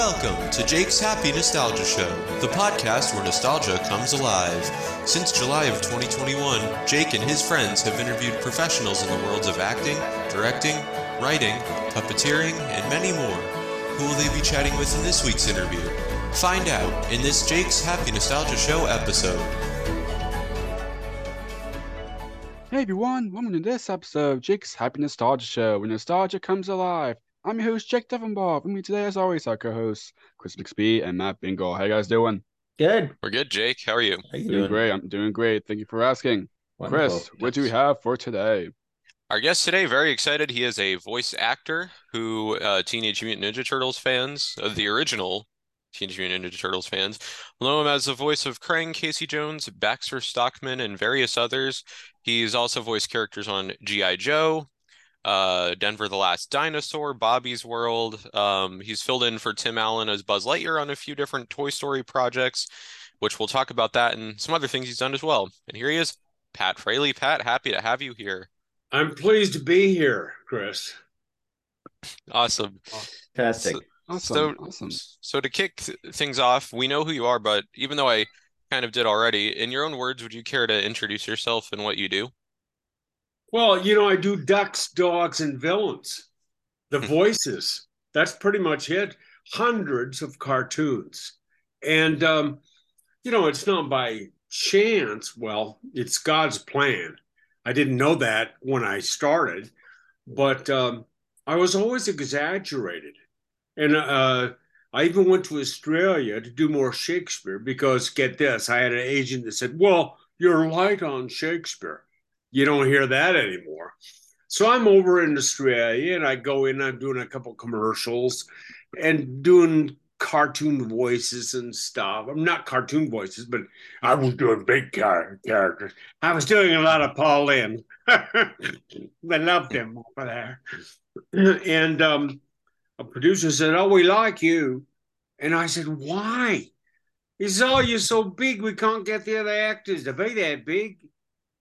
Welcome to Jake's Happy Nostalgia Show, the podcast where nostalgia comes alive. Since July of 2021, Jake and his friends have interviewed professionals in the worlds of acting, directing, writing, puppeteering, and many more. Who will they be chatting with in this week's interview? Find out in this Jake's Happy Nostalgia Show episode. Hey everyone, welcome to this episode of Jake's Happy Nostalgia Show, where nostalgia comes alive. I'm your host, Jake Duffenbaugh. With me today, as always, our co-hosts, Chris Bixby and Matt Bingle. How you guys doing? Good. We're good, Jake. How are you? How you Doing doing? great. I'm doing great. Thank you for asking. Wonderful. Chris, what do we have for today? Our guest today, very excited. He is a voice actor who uh, Teenage Mutant Ninja Turtles fans, uh, the original Teenage Mutant Ninja Turtles fans, will know him as the voice of Krang, Casey Jones, Baxter Stockman, and various others. He's also voiced characters on G.I. Joe, uh, Denver the Last Dinosaur, Bobby's World. Um, he's filled in for Tim Allen as Buzz Lightyear on a few different Toy Story projects, which we'll talk about that and some other things he's done as well. And here he is, Pat Fraley. Pat, happy to have you here. I'm pleased to be here, Chris. Awesome. Fantastic. So- Awesome. So, awesome. so to kick things off, we know who you are, but even though I kind of did already, in your own words, would you care to introduce yourself and what you do? Well, you know, I do ducks, dogs, and villains. The Hmm. voices. That's pretty much it. Hundreds of cartoons. And, um, you know, it's not by chance. Well, it's God's plan. I didn't know that when I started, but um, I was always exaggerated. And uh, I even went to Australia to do more Shakespeare because, get this, I had an agent that said, Well, you're light on Shakespeare. You don't hear that anymore. So I'm over in Australia and I go in, I'm doing a couple commercials and doing cartoon voices and stuff. I'm not cartoon voices, but I was doing big car- characters. I was doing a lot of Paul Lynde. they loved him over there. And um, a producer said, Oh, we like you. And I said, Why? He said, Oh, you're so big, we can't get the other actors to be that big.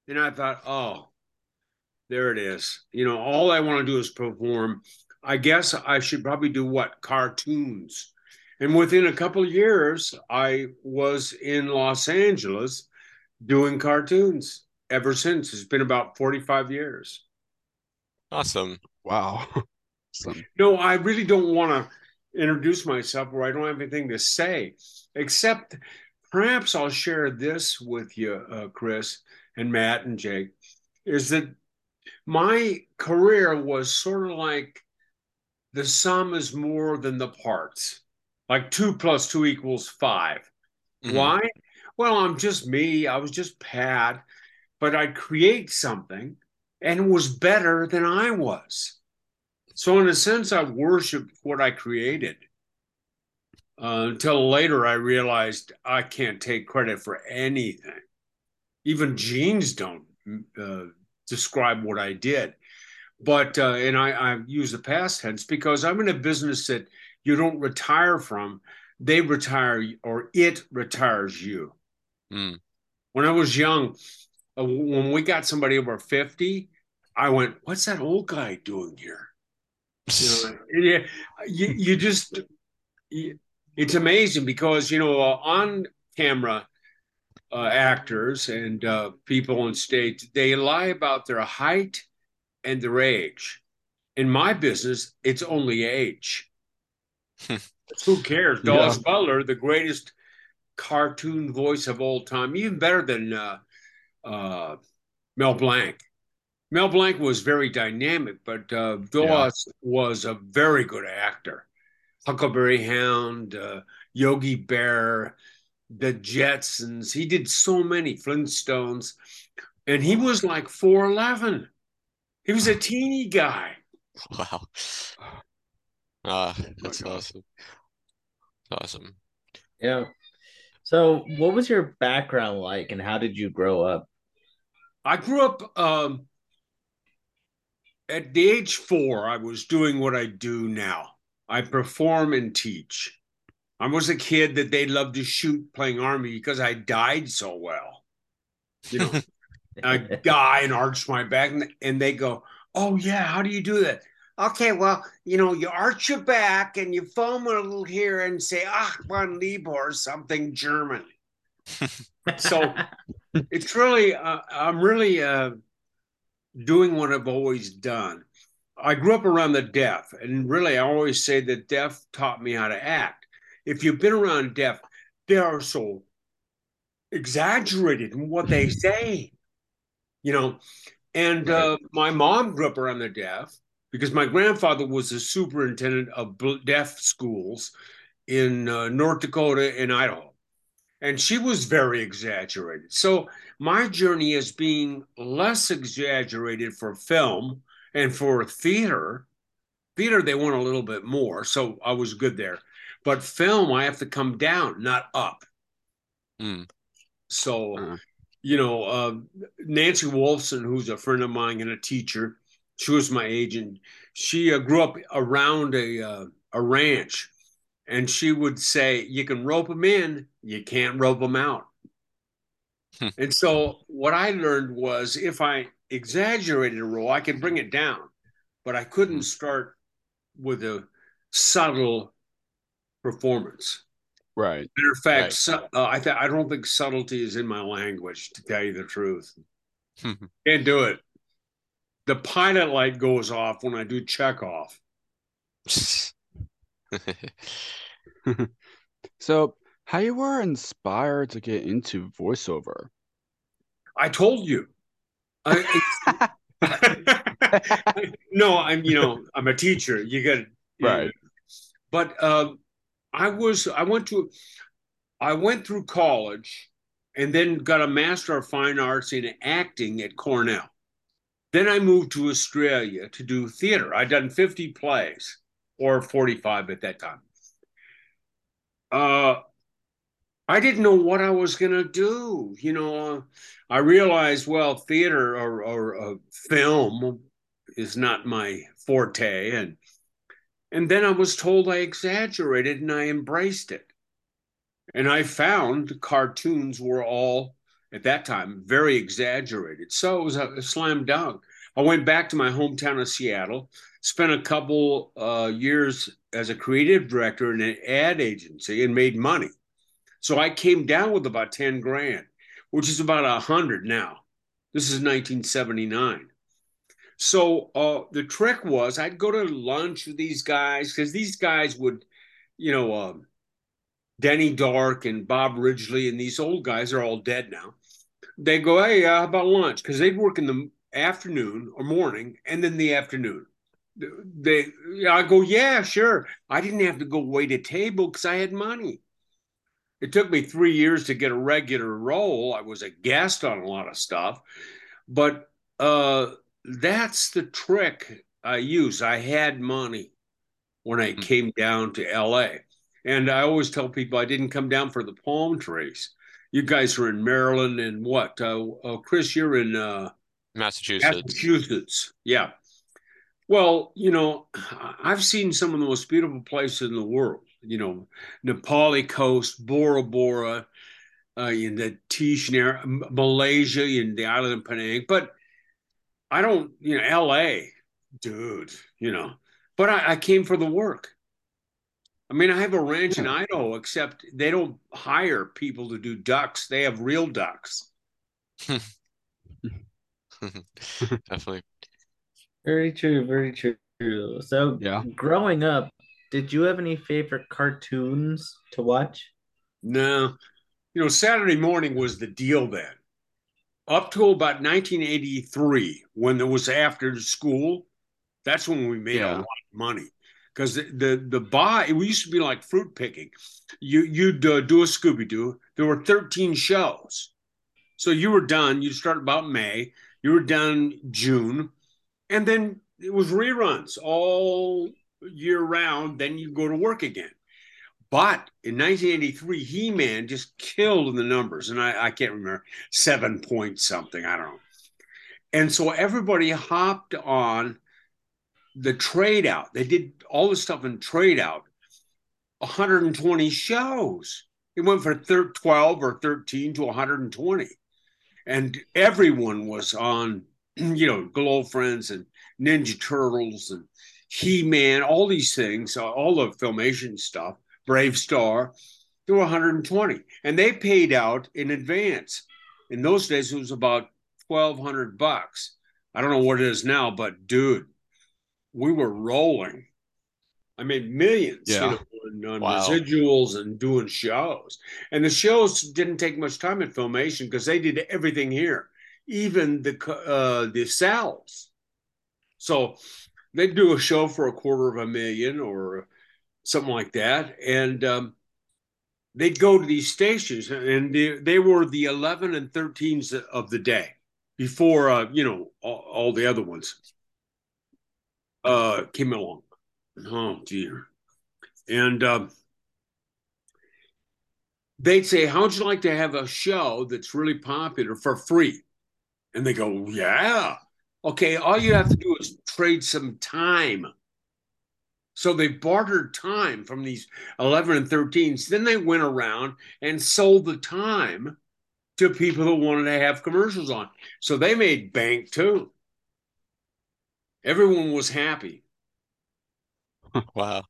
And I thought, Oh, there it is. You know, all I want to do is perform. I guess I should probably do what? Cartoons. And within a couple of years, I was in Los Angeles doing cartoons ever since. It's been about 45 years. Awesome. Wow. awesome. No, I really don't want to introduce myself where I don't have anything to say, except perhaps I'll share this with you, uh, Chris and Matt and Jake, is that my career was sort of like the sum is more than the parts, like two plus two equals 5 Mhm. Why? Well, I'm just me. I was just Pat, but I'd create something and was better than I was. So, in a sense, I worshiped what I created. Uh, until later, I realized I can't take credit for anything. Even genes don't uh, describe what I did. But, uh, and I, I use the past tense because I'm in a business that you don't retire from, they retire or it retires you. Mm. When I was young, uh, when we got somebody over 50, I went, What's that old guy doing here? You know, yeah, you, you just, you, it's amazing because, you know, uh, on camera uh, actors and uh, people on stage, they lie about their height and their age. In my business, it's only age. Who cares? Yeah. Daws Butler, the greatest cartoon voice of all time, even better than uh, uh, Mel Blanc. Mel Blanc was very dynamic, but uh, Daws was a very good actor. Huckleberry Hound, uh, Yogi Bear, the Jetsons. He did so many Flintstones, and he was like 4'11. He was a teeny guy. Wow. Ah, my that's God. awesome. Awesome. Yeah. So, what was your background like, and how did you grow up? I grew up um, at the age four. I was doing what I do now. I perform and teach. I was a kid that they loved to shoot playing army because I died so well. You know, I die and arch my back, and, and they go, "Oh yeah, how do you do that?" okay, well, you know, you arch your back and you foam a little here and say, "Ach von Libor, something German. so it's really, uh, I'm really uh, doing what I've always done. I grew up around the deaf, and really, I always say that deaf taught me how to act. If you've been around deaf, they are so exaggerated in what they say, you know. And uh, my mom grew up around the deaf because my grandfather was the superintendent of deaf schools in uh, North Dakota and Idaho. And she was very exaggerated. So my journey is being less exaggerated for film and for theater. Theater, they want a little bit more. So I was good there. But film, I have to come down, not up. Mm. So, uh-huh. you know, uh, Nancy Wolfson, who's a friend of mine and a teacher, she was my agent. She uh, grew up around a uh, a ranch, and she would say, "You can rope them in, you can't rope them out." Hmm. and so, what I learned was, if I exaggerated a role, I could bring it down, but I couldn't hmm. start with a subtle performance. Right. Matter of fact, right. su- uh, I th- I don't think subtlety is in my language. To tell you the truth, can't do it. The pilot light goes off when I do Chekhov. so, how you were inspired to get into voiceover? I told you. I, no, I'm you know I'm a teacher. You got right. Know. But um, I was I went to I went through college and then got a master of fine arts in acting at Cornell. Then I moved to Australia to do theater. I'd done 50 plays or 45 at that time. Uh, I didn't know what I was going to do. You know, I realized, well, theater or, or uh, film is not my forte. And and then I was told I exaggerated and I embraced it. And I found cartoons were all, at that time, very exaggerated. So it was a, slam dunk. I went back to my hometown of Seattle, spent a couple uh, years as a creative director in an ad agency and made money. So I came down with about 10 grand, which is about a hundred now. This is 1979. So uh, the trick was I'd go to lunch with these guys because these guys would, you know, uh, Danny Dark and Bob Ridgely and these old guys are all dead now. They go, hey, uh, how about lunch? Because they'd work in the afternoon or morning and then the afternoon. They, I go, yeah, sure. I didn't have to go wait a table because I had money. It took me three years to get a regular role. I was a guest on a lot of stuff, but uh, that's the trick I use. I had money when I mm-hmm. came down to LA. And I always tell people I didn't come down for the palm trees. You guys are in Maryland and what? Uh, uh, Chris, you're in uh, Massachusetts. Massachusetts. Yeah. Well, you know, I've seen some of the most beautiful places in the world. You know, Na Pali coast, Bora Bora, uh, in the Tishnare, Malaysia, in the island of Penang. But I don't, you know, L.A., dude, you know, but I, I came for the work. I mean, I have a ranch in Idaho, except they don't hire people to do ducks. They have real ducks. Definitely. Very true. Very true. So, yeah. growing up, did you have any favorite cartoons to watch? No. You know, Saturday morning was the deal then up to about 1983 when it was after school that's when we made yeah. a lot of money. Because the, the, the buy we used to be like fruit picking. You you'd uh, do a scooby-doo there were 13 shows. So you were done you'd start about may you were done june and then it was reruns all year round then you go to work again but in 1983, He Man just killed in the numbers. And I, I can't remember, seven point something. I don't know. And so everybody hopped on the trade out. They did all the stuff in trade out, 120 shows. It went from 12 or 13 to 120. And everyone was on, you know, Glo Friends and Ninja Turtles and He Man, all these things, all the filmation stuff, BraveStarr, they were 120, and they paid out in advance. In those days, it was about 1,200 bucks. I don't know what it is now, but dude, we were rolling. I made millions, Yeah. you know, on, on Wow. residuals and doing shows. And the shows didn't take much time at filmation because they did everything here, even the uh, the cels. So they'd do a show for a quarter of a million or something like that, and um, they'd go to these stations, and they, they were the 11 and 13s of the day before uh, you know all, all the other ones uh, came along. Oh dear. And um, they'd say, How'd you like to have a show that's really popular for free? And they go, Yeah. Okay, all you have to do is trade some time. So they bartered time from these 11 and 13s. Then they went around and sold the time to people who wanted to have commercials on. So they made bank too. Everyone was happy. Wow.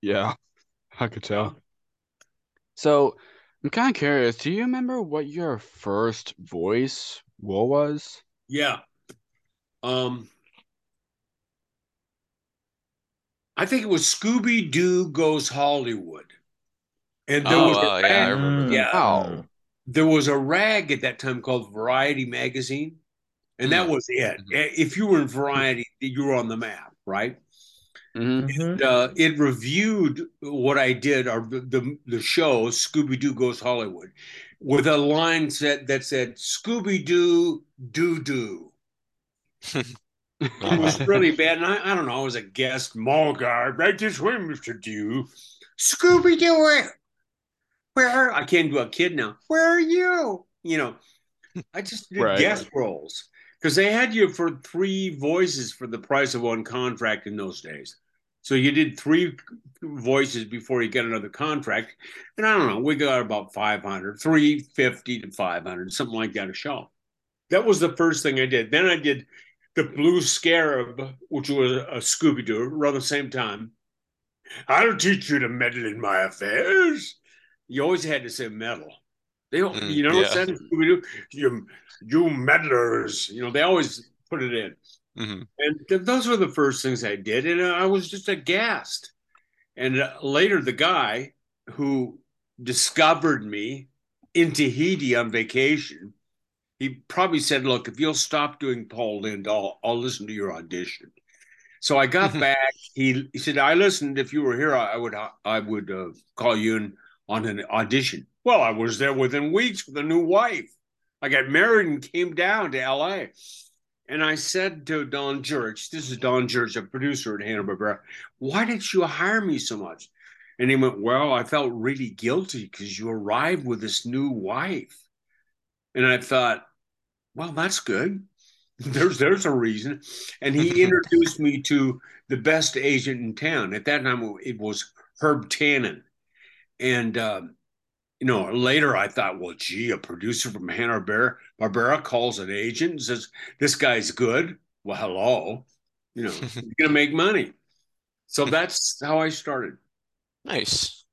Yeah, I could tell. So I'm kind of curious. Do you remember what your first voice role was? Yeah. Um I think it was Scooby Doo Goes Hollywood. And there Oh, was a wow, yeah, I rag, remember yeah. Wow. there was a rag at that time called Variety magazine. And that Mm. was it. Mhm. If you were in Variety, you were on the map, right? hmm Mhm. uh, it reviewed what I did, or the the, the show Scooby Doo Goes Hollywood, with a line set that said Scooby Doo Doo Doo. It was really bad, and I, I don't know. I was a guest mall guard. Right this way, Mister Doo. Scooby Doo, where? Where? I can't do a kid now. Where are you? You know, I just did Right. guest roles because they had you for three voices for the price of one contract in those days. So you did three voices before you get another contract, and I don't know. We got about 500, 350 to 500, something like that a show. That was the first thing I did. Then I did the Blue Scarab, which was a Scooby Doo, around the same time. I'll teach you to meddle in my affairs. You always had to say meddle. They, don't Mm, you know, what yeah. that Scooby Doo, you, you meddlers. You know, they always put it in. hmm And th- those were the first things I did, and I was just aghast. And uh, later, the guy who discovered me in Tahiti on vacation, he probably said, "Look, if you'll stop doing Paul Lynde, I'll I'll listen to your audition." So I got back. He he said, "I listened. If you were here, I, I would I would uh, call you in on an audition." Well, I was there within weeks with a new wife. I got married and came down to L.A. And I said to Don Jurwich, this is Don Jurwich, a producer at Hanna-Barbera, why did you hire me so much? And he went, well, I felt really guilty because you arrived with this new wife. And I thought, well, that's good. There's there's a reason. And he introduced me to the best agent in town. At that time, it was Herb Tannen. And um, you know, later I thought, well, gee, a producer from Hanna Barbera, calls an agent and says, this guy's good. Well, hello, you know, you're gonna make money. So that's how I started. Nice.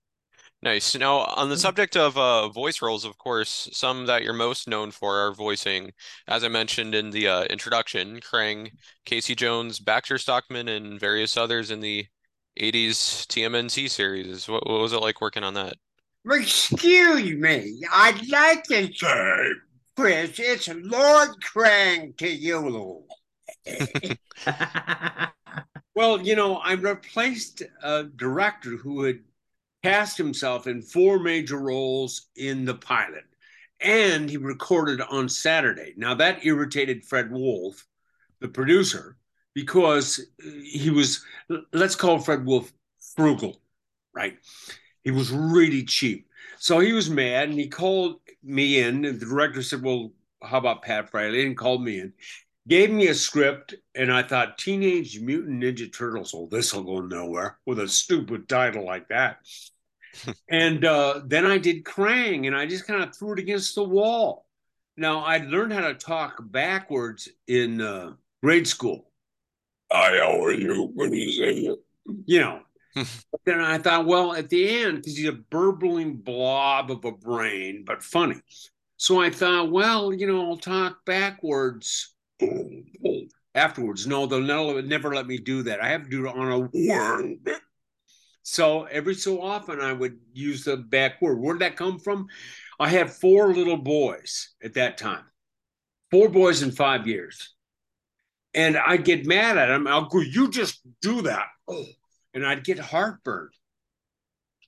Nice. Now, on the subject of uh, voice roles, of course, some that you're most known for are voicing, as I mentioned in the uh, introduction, Krang, Casey Jones, Baxter Stockman, and various others in the 80s TMNT series. What, what was it like working on that? Excuse me, I'd like to say, Chris, it's Lord Krang to you. Well, you know, I replaced a director who had cast himself in four major roles in the pilot, and he recorded on Saturday. Now, that irritated Fred Wolf, the producer, because he was, let's call Fred Wolf frugal, right? He was really cheap. So he was mad and he called me in. And the director said, Well, how about Pat Fraley? And called me in gave me a script, and I thought Teenage Mutant Ninja Turtles. Oh, this will go nowhere with a stupid title like that. and uh, then I did Krang, and I just kind of threw it against the wall. Now I'd learned how to talk backwards in uh, grade school. I owe you when you say it. You know. then I thought, well, at the end, because he's a burbling blob of a brain, but funny. So I thought, well, you know, I'll talk backwards afterwards. No, they'll never, never let me do that. I have to do it on a word. So every so often I would use the back word. Where did that come from? I had four little boys at that time, four boys in five years. And I'd get mad at them. I'll go, you just do that. Oh. And I'd get heartburn.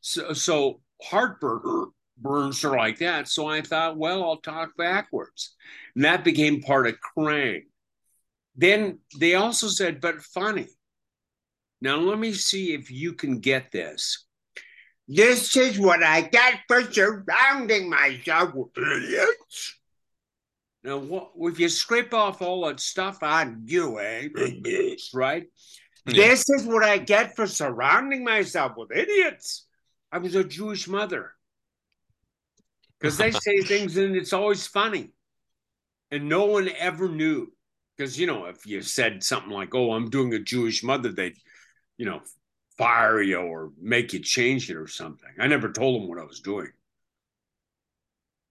So, so heartburn burns are like that. So I thought, well, I'll talk backwards. And that became part of Krang. Then they also said, but funny. Now let me see if you can get this. This is what I get for surrounding myself with idiots. Now, what, if you scrape off all that stuff on you, eh? right? Yeah. This is what I get for surrounding myself with idiots. I was a Jewish mother. Because they say things and it's always funny. And no one ever knew. Because, you know, if you said something like, oh, I'm doing a Jewish mother, they'd, you know, fire you or make you change it or something. I never told them what I was doing.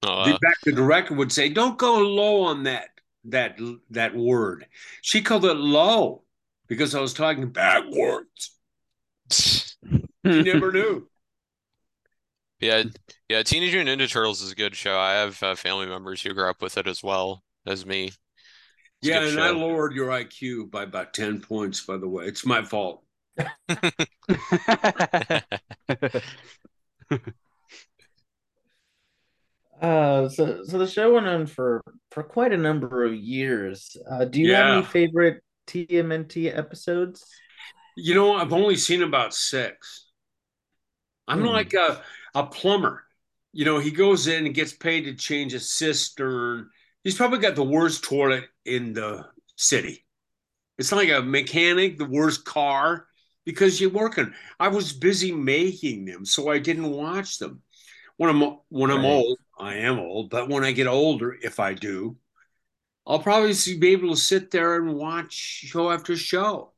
Uh, the back the director would say, "Don't go low on that that that word." She called it low because I was talking backwards. you never knew. Yeah, yeah. Teenage Mutant Ninja Turtles is a good show. I have uh, family members who grew up with it as well as me. It's yeah, and show. I lowered your IQ by about ten points. By the way, it's my fault. uh, so so the show went on for for quite a number of years. Uh, do you yeah. have any favorite TMNT episodes? You know, I've only seen about six. I'm hmm. like a a plumber. You know, he goes in and gets paid to change a cistern. He's probably got the worst toilet in the city. It's like a mechanic, the worst car because you're working. I was busy making them, so I didn't watch them. When I'm when I'm old, I am old, but when I get older, if I do, I'll probably be able to sit there and watch show after show.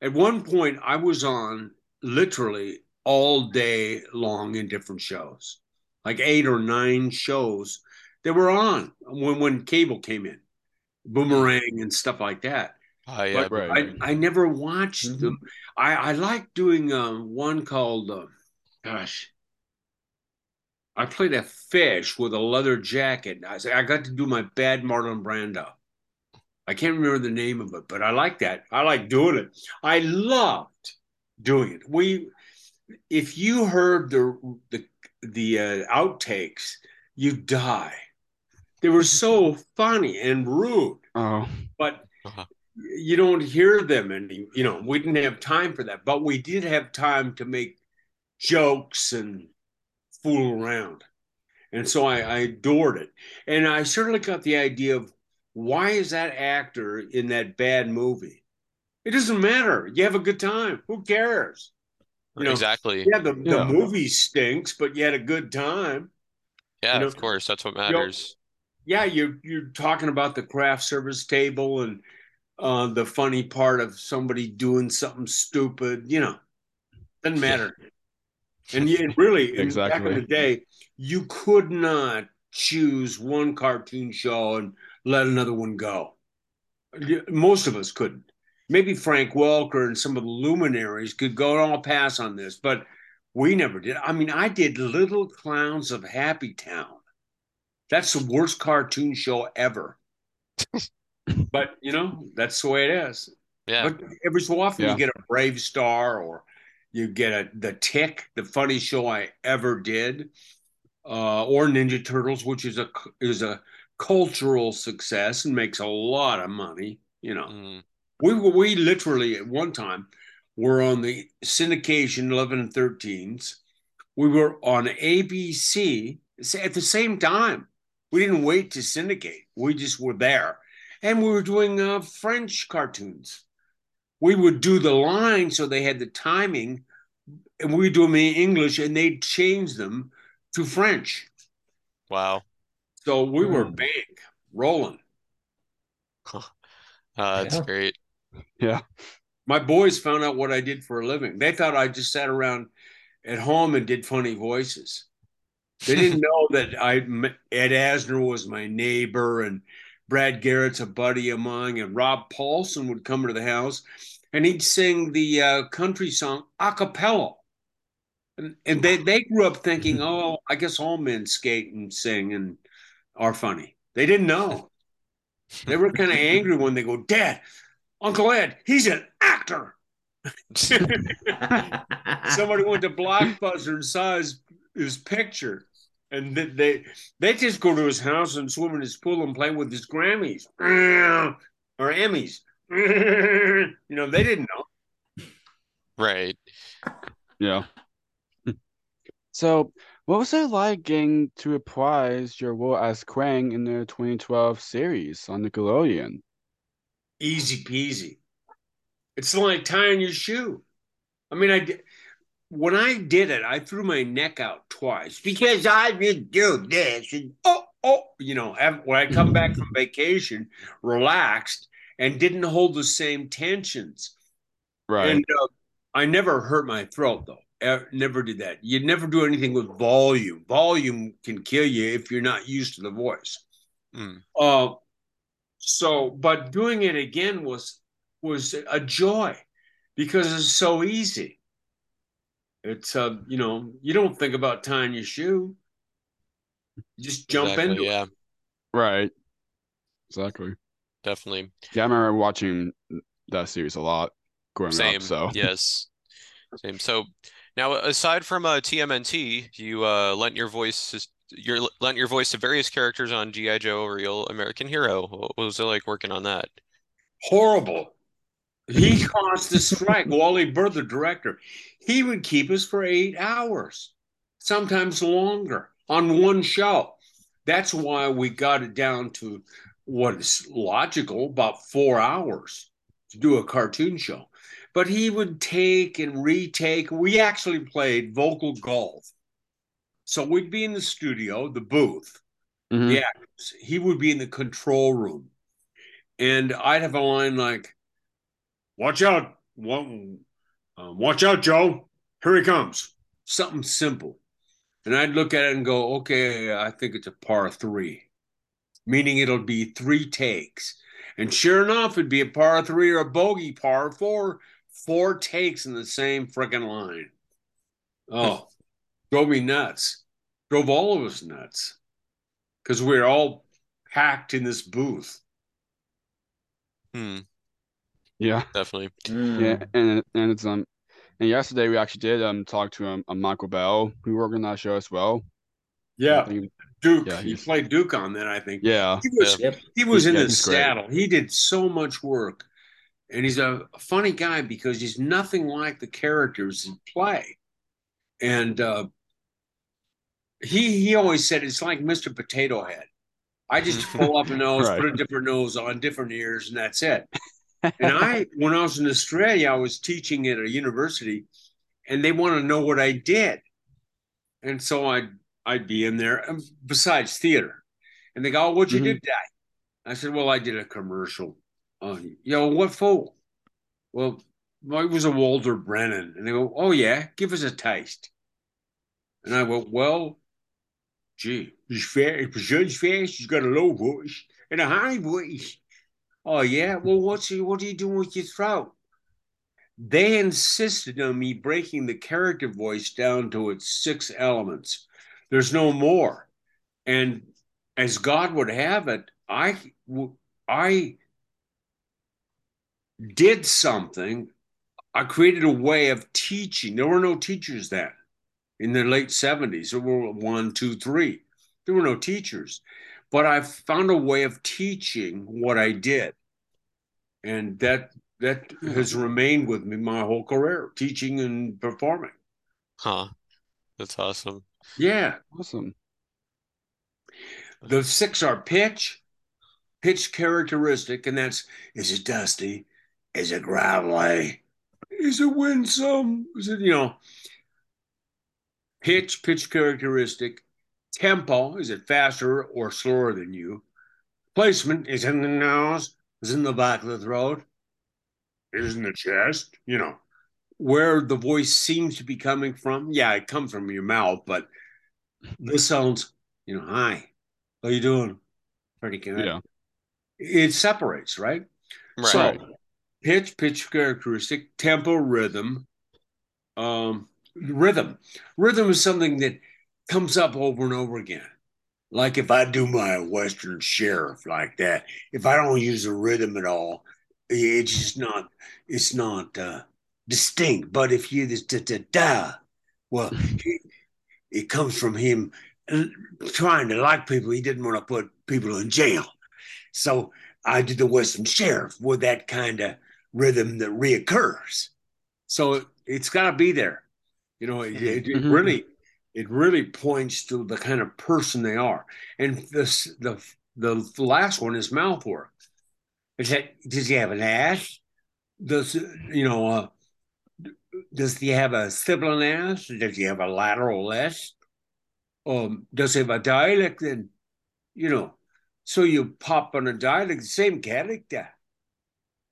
At one point, I was on literally all day long in different shows, like eight or nine shows that were on when when cable came in, Boomerang and stuff like that. Uh, yeah, but right. I, I never watched mm-hmm. them. I, I like doing um, one called, uh, gosh, I played a fish with a leather jacket. I, I got to do my bad Marlon Brando. I can't remember the name of it, but I like that. I like doing it. I loved doing it. We, if you heard the the the uh, outtakes, you die. They were so funny and rude. Oh, but uh-huh. you don't hear them any you know we didn't have time for that but we did have time to make jokes and fool around. And so I, I adored it. And i certainly got the idea of why is that actor in that bad movie? It doesn't matter. You have a good time. Who cares you know, exactly yeah the, the yeah. movie stinks but you had a good time yeah you know, of course that's what matters you know, yeah you're you're talking about the craft service table and uh, the funny part of somebody doing something stupid, you know, doesn't matter. And yet, really, exactly. back in the day, you could not choose one cartoon show and let another one go. Most of us couldn't. Maybe Frank Welker and some of the luminaries could go, oh, I'll pass on this, but we never did. I mean, I did Little Clowns of Happy Town. That's the worst cartoon show ever. but you know that's the way it is. Yeah. But every so often yeah. you get a BraveStarr or you get a the Tick, the funny show I ever did, uh, or Ninja Turtles, which is a is a cultural success and makes a lot of money. You know, mm. We we literally at one time were on the syndication 11 and 13s. We were on ABC at the same time. We didn't wait to syndicate. We just were there and we were doing uh, French cartoons. We would do the lines so they had the timing, and we would do them in English, and they'd change them to French. Wow! So we were mm. big, rolling. Uh, that's yeah. great. Yeah. My boys found out what I did for a living. They thought I just sat around at home and did funny voices. They didn't know that I Ed Asner was my neighbor and Brad Garrett's a buddy of mine, and Rob Paulsen would come to the house and he'd sing the uh, country song a cappella. And, and they, they grew up thinking, oh, I guess all men skate and sing and are funny. They didn't know. They were kind of angry when they go, Dad, Uncle Ed, he's an actor. Somebody went to Blockbuster and saw his, his picture and they they just go to his house and swim in his pool and play with his Grammys or Emmys. you know, they didn't know. Right. Yeah. So, what was it like getting to reprise your role as Krang in the 2012 series on Nickelodeon? Easy peasy. It's like tying your shoe. I mean, I when I did it, I threw my neck out twice because I would do this and oh, oh, you know, when I come back from vacation, relaxed and didn't hold the same tensions. Right. And uh, I never hurt my throat though. I never did that. You never do anything with volume. Volume can kill you if you're not used to the voice. Mm. Uh, so, but doing it again was was a joy because it's so easy it's uh, you know, you don't think about tying your shoe. You just jump exactly, into yeah. it. Right. Exactly. Definitely. Yeah, I remember watching that series a lot growing Same. up. So yes. Same. So now aside from uh TMNT, you uh lent your voice your lent your voice to various characters on G.I. Joe Real American Hero. What was it like working on that? Horrible. He mm. caused the strike. Wally Burr, the director, he would keep us for eight hours, sometimes longer on one show. That's why we got it down to what is logical about four hours to do a cartoon show. But he would take and retake. We actually played vocal golf. So we'd be in the studio, the booth, mm-hmm. the actors. He would be in the control room. And I'd have a line like, Watch out. Um, watch out, Joe. Here he comes. Something simple. And I'd look at it and go, okay, I think it's a par three, meaning it'll be three takes. And sure enough, it'd be a par three or a bogey par four, four takes in the same freaking line. Oh, drove me nuts. Drove all of us nuts because we we're all packed in this booth. Hmm. Yeah, definitely. Mm. Yeah, and and it's um, and yesterday we actually did um talk to um, um Michael Bell who worked on that show as well. Yeah, Duke. Yeah, he played Duke on that. I think. Yeah, he was yeah. he was in yeah, the saddle. Great. He did so much work, and he's a funny guy because he's nothing like the characters he play, and uh, he he always said it's like Mr. Potato Head. I just pull up a nose, right. put a different nose on, different ears, and that's it and I, when I was in Australia, I was teaching at a university, and they want to know what I did, and so I'd I'd be in there. Um, besides theater, and they go, oh, "What'd you mm-hmm. do today?" I said, "Well, I did a commercial." Uh, you know what for? Well, it was a Walter Brennan, and they go, "Oh yeah, give us a taste." And I went, "Well, gee, he's fast. He's fast. He's got a low voice and a high voice." Oh yeah. Well, what's what are you doing with your throat? They insisted on me breaking the character voice down to its six elements. There's no more. And as God would have it, I I did something. I created a way of teaching. There were no teachers then in the late 70s. There were one, two, three. There were no teachers but I found a way of teaching what I did, and that that hmm. has remained with me my whole career, teaching and performing. Huh, that's awesome. Yeah, awesome. The six are pitch, pitch characteristic, and that's is it dusty, is it gravelly, is it winsome, is it you know pitch pitch characteristic Tempo, is it faster or slower than you? Placement is in the nose, is in the back of the throat. is in the chest, you know, where the voice seems to be coming from. Yeah, it comes from your mouth, but this sounds, you know, hi, how you doing? Pretty good. Yeah. It separates, right? Right. So pitch, pitch characteristic, tempo, rhythm. Um, rhythm. Rhythm is something that comes up over and over again. Like if I do my Western sheriff like that, if I don't use the rhythm at all, it's just not it's not uh, distinct. But if you this da da da, well, it, it comes from him trying to like people. He didn't want to put people in jail, so I did the Western sheriff with that kind of rhythm that reoccurs. So it's got to be there. You know, it, it, it Mhm. really it really points to the kind of person they are. And this the the last one is mouth work. Is that does he have an ass? Does you know? Uh, does he have a sibilant S? Does he have a lateral S? Um, does he have a dialect? Then you know, so you pop on a dialect, same character.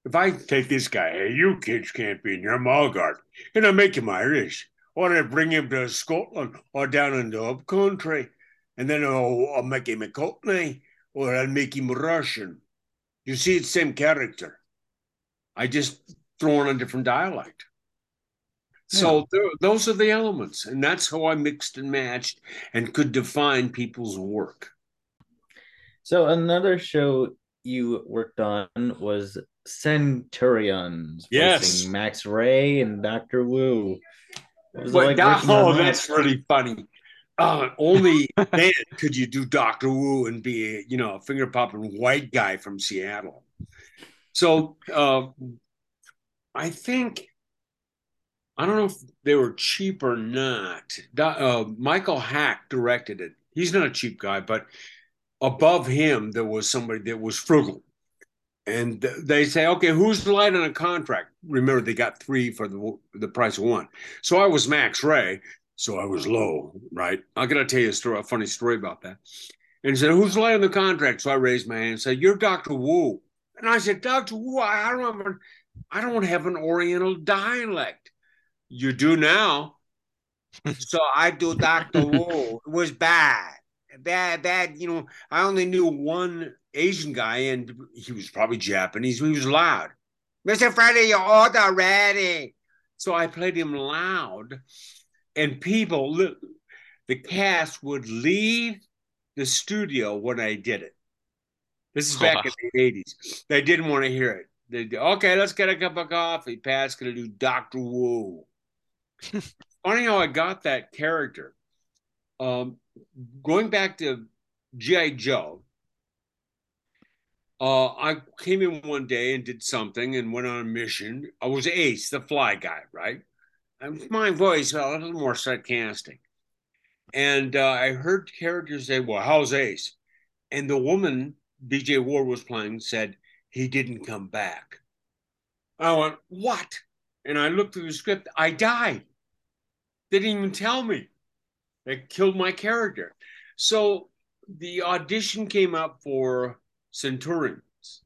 If I take this guy, hey, you kids can't be in your Mulgard, and I make him Irish, or I bring him to Scotland or down in the up country, and then I'll, I'll make him a Cockney, or I'll make him Russian. You see, it's the same character. I just throw on a different dialect. So hmm. th- those are the elements, and that's how I mixed and matched and could define people's work. So another show you worked on was Centurions. Yes. Max Ray and Doctor Wu. It like that- oh, that's really funny. Uh, only then could you do Doctor Wu and be, you know, a finger popping white guy from Seattle. So uh, I think I don't know if they were cheap or not. Uh, Michael Hack directed it. He's not a cheap guy, but above him there was somebody that was frugal. And they say, okay, who's light on a contract? Remember, they got three for the the price of one. So I was Max Ray, so I was low, right? I'm gonna tell you a story, a funny story about that. And he said, "Who's light on the contract?" So I raised my hand and said, "You're Doctor Wu." And I said, "Doctor Wu, I don't have an, I don't have an Oriental dialect. You do now." so I do Doctor Wu. It was bad, bad, bad. You know, I only knew one Asian guy, and he was probably Japanese. He was loud. Mister Freddy, your order ready. So I played him loud, and people, the cast would leave the studio when I did it. This is back in the eighties. They didn't want to hear it. They okay, let's get a cup of coffee. Pat's gonna do Doctor Wu. Funny how I got that character. Um, going back to GI Joe. Uh, I came in one day and did something and went on a mission. I was Ace, the fly guy, right? And my voice a little more sarcastic. And uh, I heard characters say, Well, how's Ace? And the woman BJ Ward was playing said, He didn't come back. I went, What? And I looked through the script. I died. They didn't even tell me. They killed my character. So the audition came up for Centurions,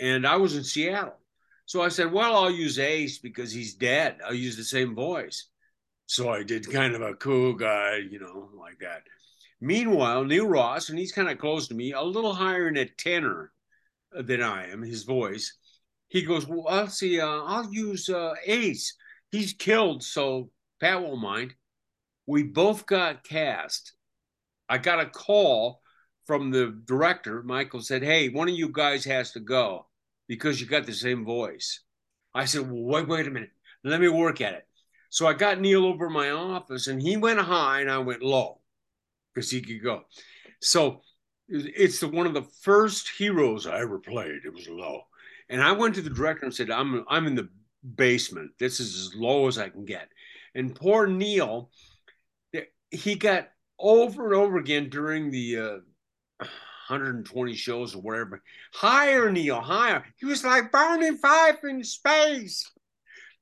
and I was in Seattle. So I said, Well, I'll use Ace because he's dead. I'll use the same voice. So I did kind of a cool guy, you know, like that. Meanwhile, Neil Ross, and he's kind of close to me, a little higher in a tenor than I am, his voice. He goes, Well, I'll see, uh, I'll use uh, Ace. He's killed, so Pat won't mind. We both got cast. I got a call from the director. Michael said, Hey, one of you guys has to go because you got the same voice. I said, well, wait, wait a minute. Let me work at it. So I got Neil over my office and he went high and I went low because he could go. So it's the, one of the first heroes I ever played. It was low. And I went to the director and said, I'm, I'm in the basement. This is as low as I can get. And poor Neil, he got over and over again during the uh, 120 shows or whatever. Higher, Neil, higher. He was like Barney Fife in space.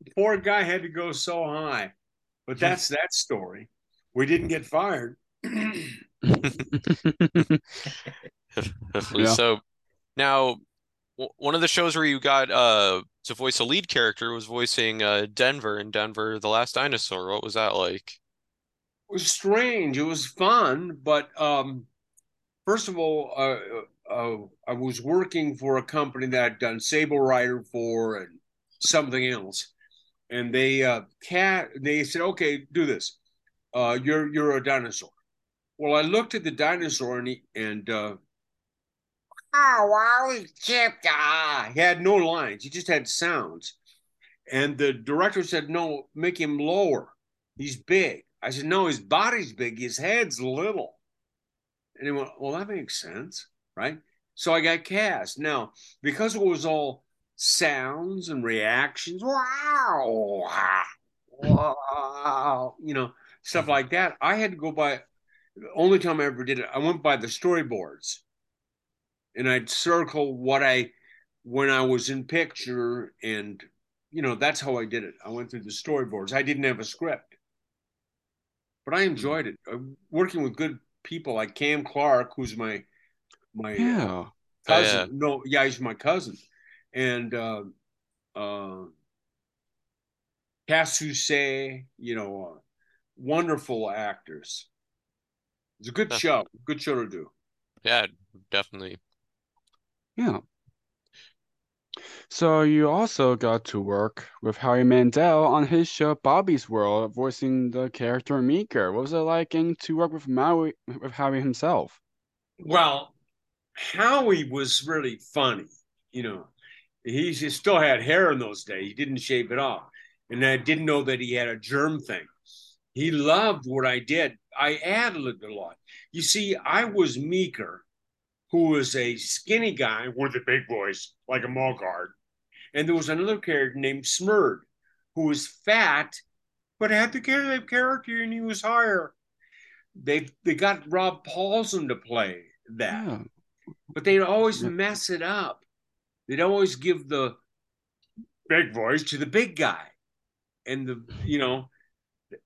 The poor guy had to go so high. But that's that story. We didn't get fired. Yeah. so. Now, one of the shows where you got uh to voice a lead character was voicing uh Denver in Denver, The Last Dinosaur. What was that like? It was strange. It was fun, but um, first of all, uh, uh, I was working for a company that I'd done Saber Rider for and something else, and they uh, cat they said, "Okay, do this. Uh, you're you're a dinosaur." Well, I looked at the dinosaur and he, and uh, oh, wow, Chip, ah, he had no lines. He just had sounds. And the director said, "No, make him lower. He's big." I said, "No, his body's big. His head's little." And he went, "Well, that makes sense, right?" So I got cast. Now, because it was all sounds and reactions, wow, wow, you know, stuff like that, I had to go by. The only time I ever did it, I went by the storyboards and I'd circle what I when I was in picture, and you know that's how I did it. I went through the storyboards. I didn't have a script, but I enjoyed it. Uh, working with good people like Cam Clarke, who's my my yeah. cousin. Oh, yeah. No, yeah, he's my cousin, and uh, uh, Cass you know, uh, wonderful actors. It's a good show. Good show to do. Yeah, definitely. Yeah. So you also got to work with Howie Mandel on his show Bobby's World, voicing the character Meeker. What was it like to work with Maui with Howie himself? Well, Howie was really funny. You know, he still had hair in those days. He didn't shave it off, and I didn't know that he had a germ thing. He loved what I did. I ad libbed a lot. You see, I was Meeker who was a skinny guy with a big voice, like a mall guard. And there was another character named Smurd, who was fat, but had the character and he was higher. They they got Rob Paulsen to play that. Yeah. But they'd always yeah. mess it up. They'd always give the big voice to the big guy. And the you know,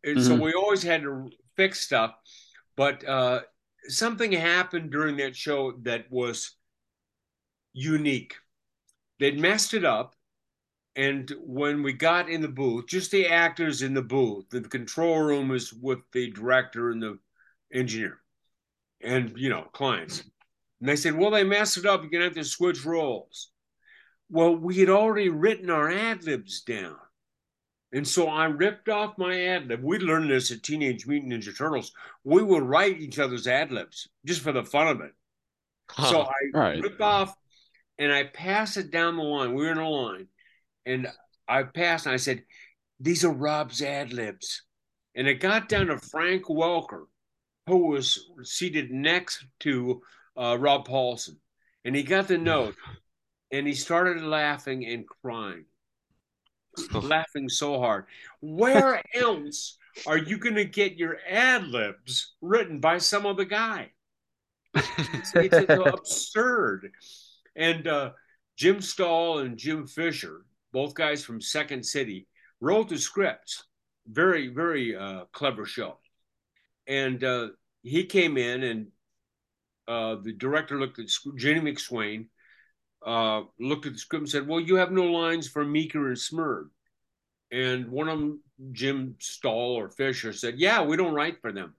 and mm-hmm. so we always had to fix stuff. But uh something happened during that show that was unique. They'd messed it up. And when we got in the booth, just the actors in the booth, the control room was with the director and the engineer and, you know, clients. And they said, well, they messed it up. You're going to have to switch roles. Well, we had already written our ad libs down. And so I ripped off my ad lib. We learned this at Teenage Mutant Ninja Turtles. We would write each other's ad libs just for the fun of it. Huh, so I right. ripped off and I passed it down the line. We were in a line. And I passed and I said, These are Rob's ad libs. And it got down to Frank Welker, who was seated next to uh, Rob Paulsen. And he got the note and he started laughing and crying. Laughing so hard. Where else are you going to get your ad libs written by some other guy? It's, it's absurd. And uh, Jim Staahl and Jim Fisher, both guys from Second City, wrote the scripts. Very, very uh, clever show. And uh, he came in, and uh, the director looked at Ginny McSwain uh, looked at the script and said, "Well, you have no lines for Meeker and Smurd." And one of them, Jim Staahl or Fisher, said, "Yeah, we don't write for them."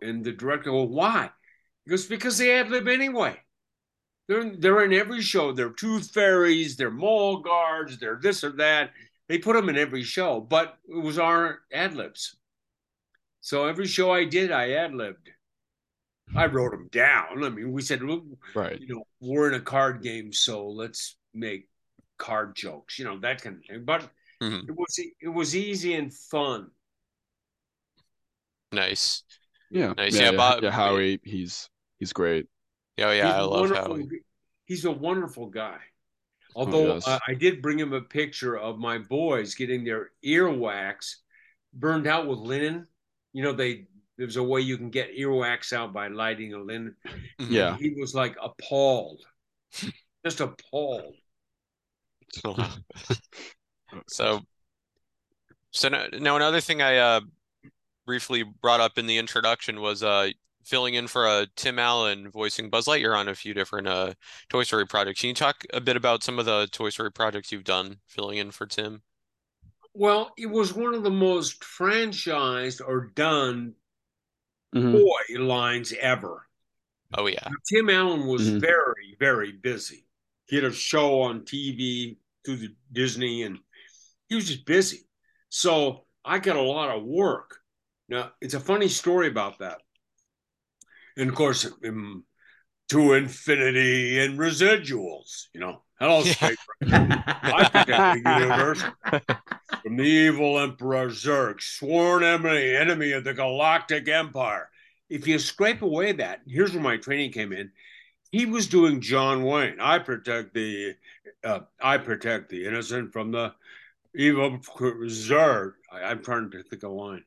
And the director, "Well, why?" He goes, "Because they ad lib anyway. They're they're in every show. They're tooth fairies. They're mall guards. They're this or that. They put them in every show, but it was our ad libs. So every show I did, I ad libbed. I wrote them down. I mean, we said, right. you know, we're in a card game, so let's make card jokes, you know, that kind of thing. But mm-hmm. it was it was easy and fun. Nice. Yeah. Nice. Yeah. Yeah. Bob, yeah Howie, he's he's great. Oh yeah, he's I love Howie. He's a wonderful guy. Oh, Although oh, yes. uh, I did bring him a picture of my boys getting their earwax burned out with linen. You know, they there's a way you can get earwax out by lighting a linen. Mm-hmm. Yeah. And he was like appalled, just appalled. so, so now, now another thing I uh, briefly brought up in the introduction was uh, filling in for uh, Tim Allen voicing Buzz Lightyear on a few different uh, Toy Story projects. Can you talk a bit about some of the Toy Story projects you've done filling in for Tim? Well, it was one of the most franchised or done mm-hmm. toy lines ever. Oh yeah. Now, Tim Allen was mm-hmm. very, very busy. He had a show on TV through the Disney and he was just busy. So I got a lot of work. Now it's a funny story about that. And of course, um, to infinity and residuals, you know. Hello, yeah. Space I protect the universe from the evil Emperor Zurg, sworn enemy, enemy of the Galactic Empire. If you scrape away that, here's where my training came in. He was doing John Wayne. I protect the, uh, I protect the innocent from the evil Zurg. I, am trying to think of a line.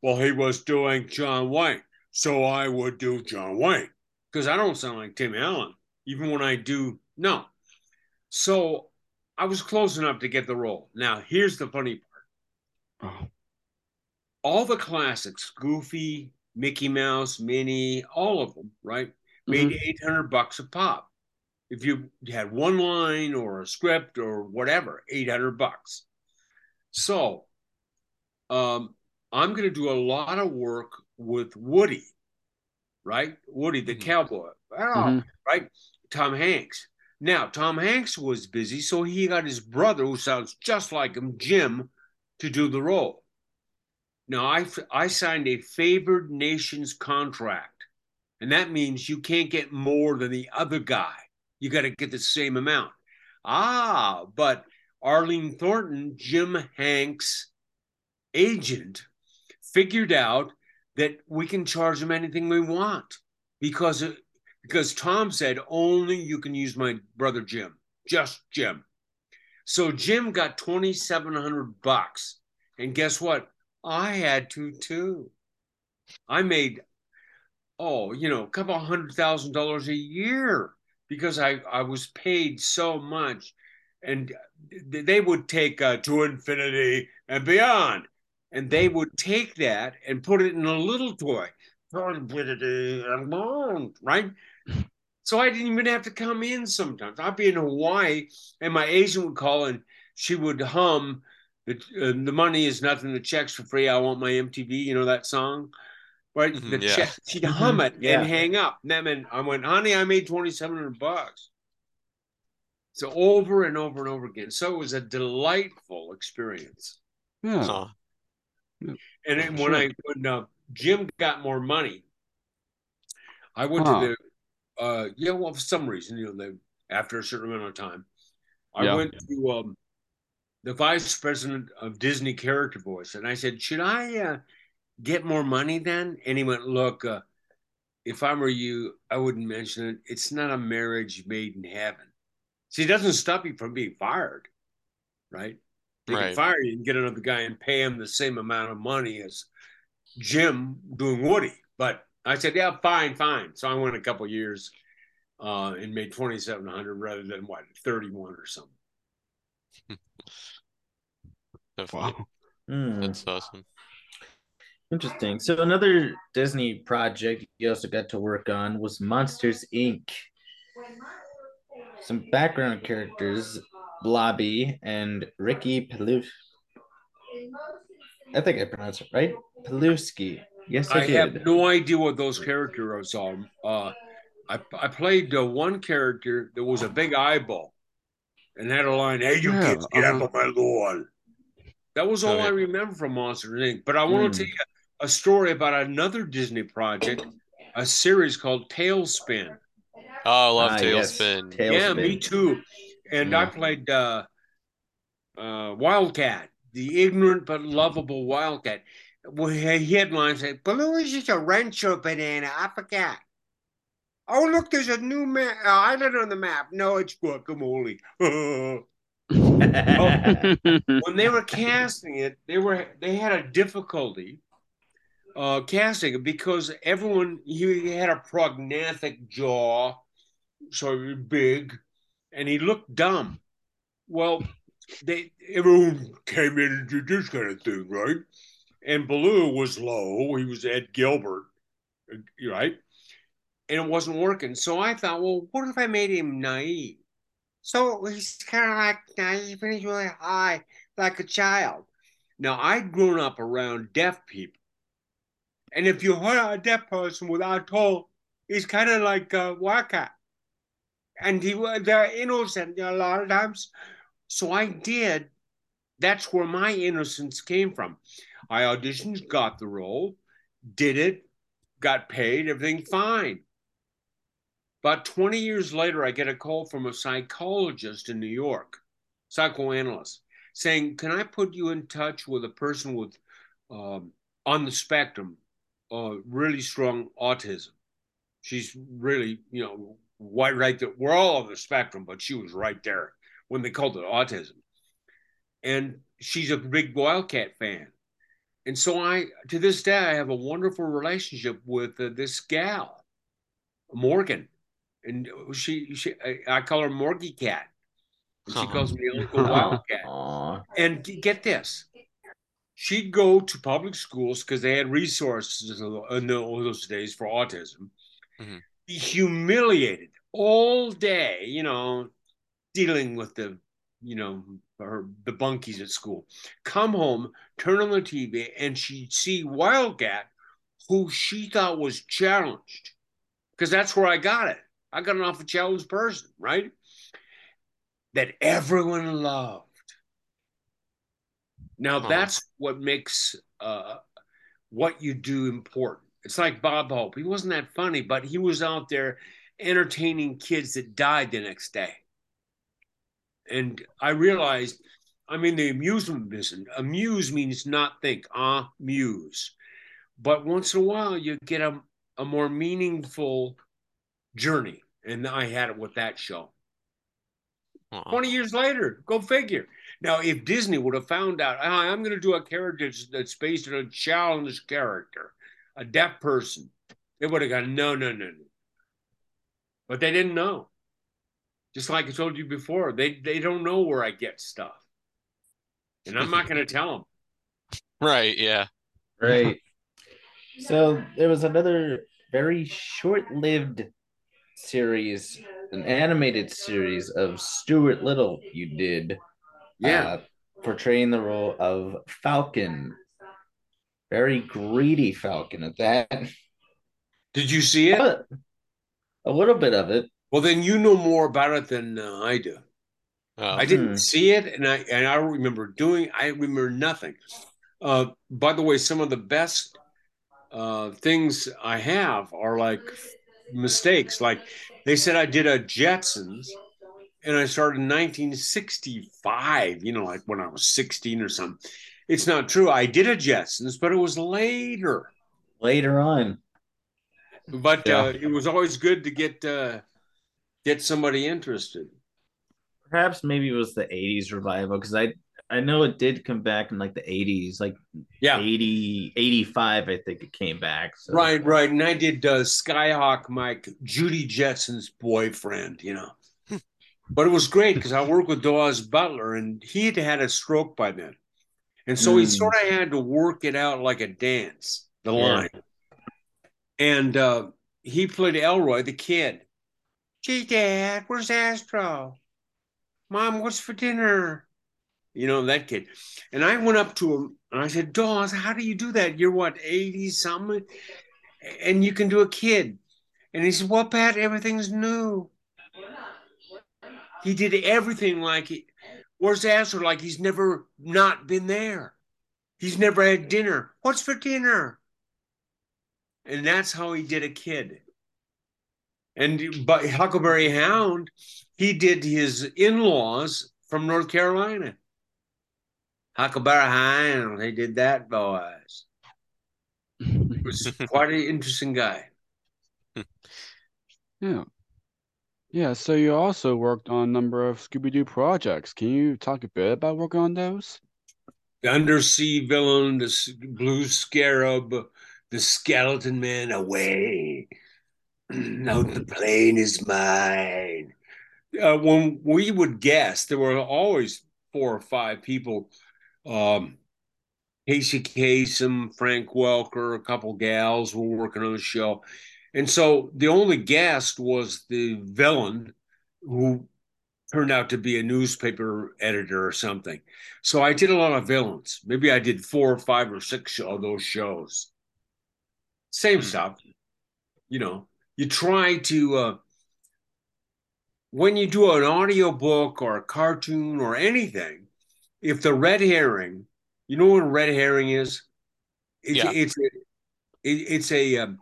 Well, he was doing John Wayne, so I would do John Wayne because I don't sound like Tim Allen, even when I do. No, so I was close enough to get the role. Now, here's the funny part. Oh. All the classics, Goofy, Mickey Mouse, Minnie, all of them, right? Made mm-hmm. 800 bucks a pop. If you had one line or a script or whatever, 800 bucks. So, um, I'm going to do a lot of work with Woody, right? Woody the mm-hmm. cowboy, oh, mm-hmm. right? Tom Hanks. Now, Tom Hanks was busy, so he got his brother, who sounds just like him, Jim, to do the role. Now, I, I signed a favored nations contract, and that means you can't get more than the other guy. You got to get the same amount. Ah, but Arlene Thornton, Jim Hanks' agent, figured out that we can charge him anything we want because because Tom said only you can use my brother Jim, just Jim. So Jim got 2700 bucks. And guess what? I had to too. I made oh, you know, a couple hundred thousand dollars a year because I I was paid so much and they would take uh, to infinity and beyond and they would take that and put it in a little toy right so I didn't even have to come in sometimes. I'd be in Hawaii and my agent would call and she would hum, the, uh, the money is nothing, the check's for free. I want my MTV, you know that song? Right? Mm-hmm, the yeah. check, she'd hum it yeah. and hang up. And that meant I went, honey, I made 2,700 bucks. So over and over and over again. So it was a delightful experience. Yeah. And then when I when uh, Jim got more money, I went huh. to the uh, yeah, well, for some reason, you know, they, after a certain amount of time, I yeah. went to um, the vice president of Disney Character Voice, and I said, "Should I uh, get more money then?" And he went, "Look, uh, if I were you, I wouldn't mention it. It's not a marriage made in heaven. See, it doesn't stop you from being fired, right? They right. can fire you and get another guy and pay him the same amount of money as Jim doing Woody, but." I said, yeah, fine, fine. So I went a couple years uh, and made 2,700 rather than what, 31 or something. Wow. Mm. That's awesome. Interesting. So another Disney project you also got to work on was Monsters Inc. Some background characters, Blobby and Ricky Paluf. I think I pronounced it right. Peluski. Yes, I, I have no idea what those characters are. Uh, I I played uh, one character that was a big eyeball and had a line, "Hey, you yeah, kids, get uh-huh. out of my lawn." That was all I remember from Monsters Inc. But I want mm. to tell you a story about another Disney project, a series called TaleSpin. Oh, I love ah, TaleSpin. Yes. Yeah, me too. And yeah. I played uh, uh, Wildcat, the ignorant but lovable Wildcat well, he had lines say, Blue is just a rancho banana. I forgot. Oh, look, there's a new ma- uh, island on the map. No, it's guacamole. oh, when they were casting it, they were they had a difficulty uh, casting it because everyone he had a prognathic jaw, so big, and he looked dumb. Well, they everyone came in and did this kind of thing, right? And Baloo was low. He was Ed Gilbert, uh, right? and it wasn't working. So I thought, well, what if I made him naive? So he's kind of like naive and he's really high, like a child. Now, I'd grown up around deaf people. And if you hurt a deaf person without told, he's kind of like a waka. And he they're innocent a lot of times. So I did. That's where my innocence came from. I auditioned, got the role, did it, got paid, everything fine. About 20 years later, I get a call from a psychologist in New York, psychoanalyst, saying, Can I put you in touch with a person with um, on the spectrum, uh, really strong autism? She's really, you know, right, right there. We're all on the spectrum, but she was right there when they called it autism. And she's a big Wildcat fan. And so I, to this day, I have a wonderful relationship with uh, this gal, Morgan, and she, she, I, call her Morgie Cat, and she calls me Uncle Wildcat. and get this, she'd go to public schools because they had resources in those days for autism. Mm-hmm. Be humiliated all day, you know, dealing with the, you know, her the bunkies at school. Come home, turn on the TV, and she'd see Wildcat, who she thought was challenged, because that's where I got it. I got an awful challenged person, right? That everyone loved. Now huh. that's what makes uh, what you do important. It's like Bob Hope. He wasn't that funny, but he was out there entertaining kids that died the next day. And I realized I'm in the amusement business. Amuse means not think, ah, muse. But once in a while, you get a, a more meaningful journey. And I had it with that show. Uh-uh. 20 years later, go figure. Now, if Disney would have found out, oh, I'm going to do a character that's based on a challenged character, a deaf person, they would have gone, no, no, no, no. But they didn't know. Just like I told you before, they they don't know where I get stuff, and I'm not going to tell them. Right? Yeah. Right. so there was another very short-lived series, an animated series of Stuart Little. You did, yeah, uh, portraying the role of Falcon. Very greedy Falcon at that. Did you see it? A little bit of it. Well, then you know more about it than uh, I do. Oh. I didn't hmm. see it, and I and I remember doing. I remember nothing. Uh, by the way, some of the best uh, things I have are like mistakes. Like they said, I did a Jetsons, and I started in 1965. You know, like when I was 16 or something. It's not true. I did a Jetsons, but it was later. Later on. But yeah. uh, it was always good to get uh, get somebody interested. Perhaps maybe it was the 80s revival because I I know it did come back in like the 80s, like yeah, 80, 85, I think it came back. So. Right, right. And I did uh, Skyhawk Mike, Judy Jetson's boyfriend, you know. but it was great because I worked with Daws Butler and he had had a stroke by then. And so mm. he sort of had to work it out like a dance, the yeah. line. And uh, he played Elroy, the kid. Gee, Dad, where's Astro? Mom, what's for dinner? You know, that kid. And I went up to him and I said, Daws, how do you do that? You're what, 80 something? And you can do a kid. And he said, Well, Pat, everything's new. He did everything like it. Where's Astro? Like he's never not been there. He's never had dinner. What's for dinner? And that's how he did a kid. And but Huckleberry Hound, he did his in-laws from North Carolina. Huckleberry Hound, he did that, boys. He was quite an interesting guy. Yeah. Yeah, so you also worked on a number of Scooby Doo projects. Can you talk a bit about working on those? The Undersea Villain, the Blue Scarab, the Skeleton Man, away now the plane is mine. Uh, when we would guess, there were always four or five people. Um, Casey Kasem, Frank Welker, a couple gals were working on the show. And so the only guest was the villain who turned out to be a newspaper editor or something. So I did a lot of villains. Maybe I did four or five or six of those shows. Same stuff. You know, you try to uh, when you do an audio book or a cartoon or anything, if the red herring, you know what a red herring is? It's Yeah. it's a, it, it's a um,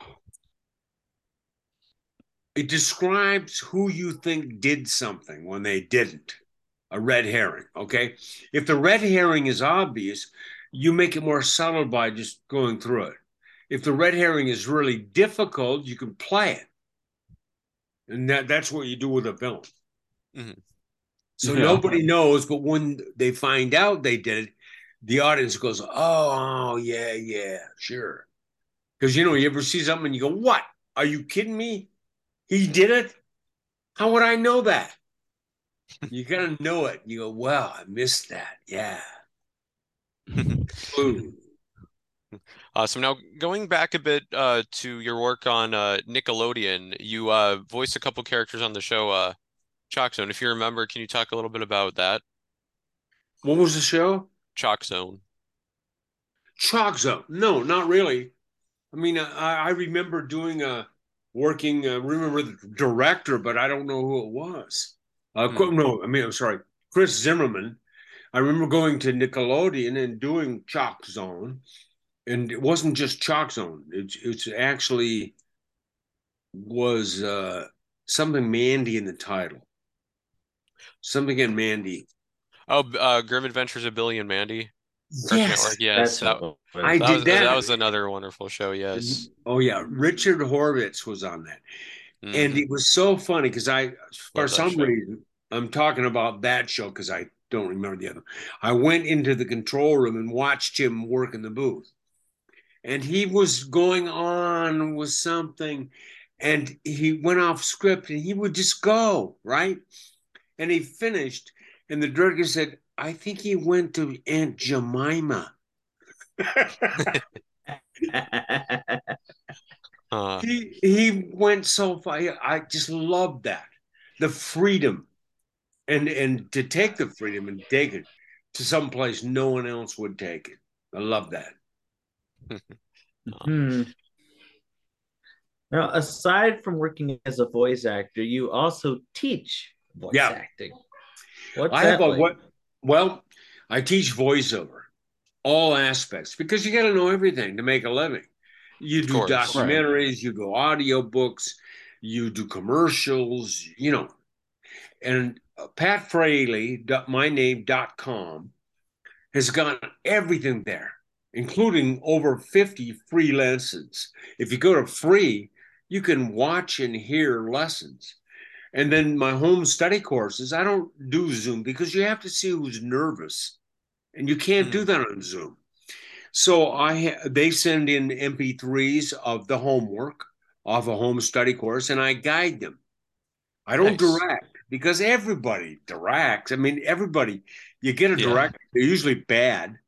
it describes who you think did something when they didn't. A red herring, okay? If the red herring is obvious, you make it more subtle by just going through it. If the red herring is really difficult, you can play it. And that, that's what you do with a villain. Mhm. So Yeah. nobody knows, but when they find out they did it, the audience goes, Oh, oh yeah, yeah, sure. Because you know, you ever see something and you go, What? Are you kidding me? He did it? How would I know that? You gotta know it. You go, Well, I missed that. Yeah. Ooh. Awesome. Now, going back a bit uh, to your work on uh, Nickelodeon, you uh, voiced a couple characters on the show uh, Chalk Zone. If you remember, can you talk a little bit about that? What was the show? Chalk Zone. Chalk Zone. No, not really. I mean, I, I remember doing a working. Uh, remember the director, but I don't know who it was. Uh, Hmm. No, I mean, I'm sorry, Kris Zimmerman. I remember going to Nickelodeon and doing Chalk Zone, and it wasn't just Chalk Zone. It's it's actually was uh, something Mandy in the title. Something in Mandy. Oh, uh, Grim Adventures of Billy and Mandy. Cartoon Network. Yes, That's that, was. I that did was that. that was another wonderful show. Yes. Oh yeah, Richard Horvitz was on that. And Mhm. it was so funny because I, for Love that some show. reason, I'm talking about that show because I don't remember the other. I went into the control room and watched him work in the booth. And he was going on with something and he went off script and he would just go, right? And he finished, and the director said, I think he went to Aunt Jemima. Uh, he he went so far. I just love that the freedom, and and to take the freedom and take it to some place no one else would take it. I love that. Hmm. Now, aside from working as a voice actor, you also teach voice Yeah. acting. What's I that have a like? what? Well, I teach voiceover, all aspects, because you got to know everything to make a living. You Of do course. documentaries, you go audiobooks, you do commercials, you know. And uh, Pat Fraley, dot- my name dot com, has got everything there, including over 50 free lessons. If you go to free, you can watch and hear lessons. And then my home study courses, I don't do Zoom because you have to see who's nervous, and you can't do hmm. that on Zoom. So I ha- they send in MP3s of the homework of a home study course, and I guide them. I don't Nice. direct because everybody directs. I mean, everybody. You get a Yeah. director, they're usually bad,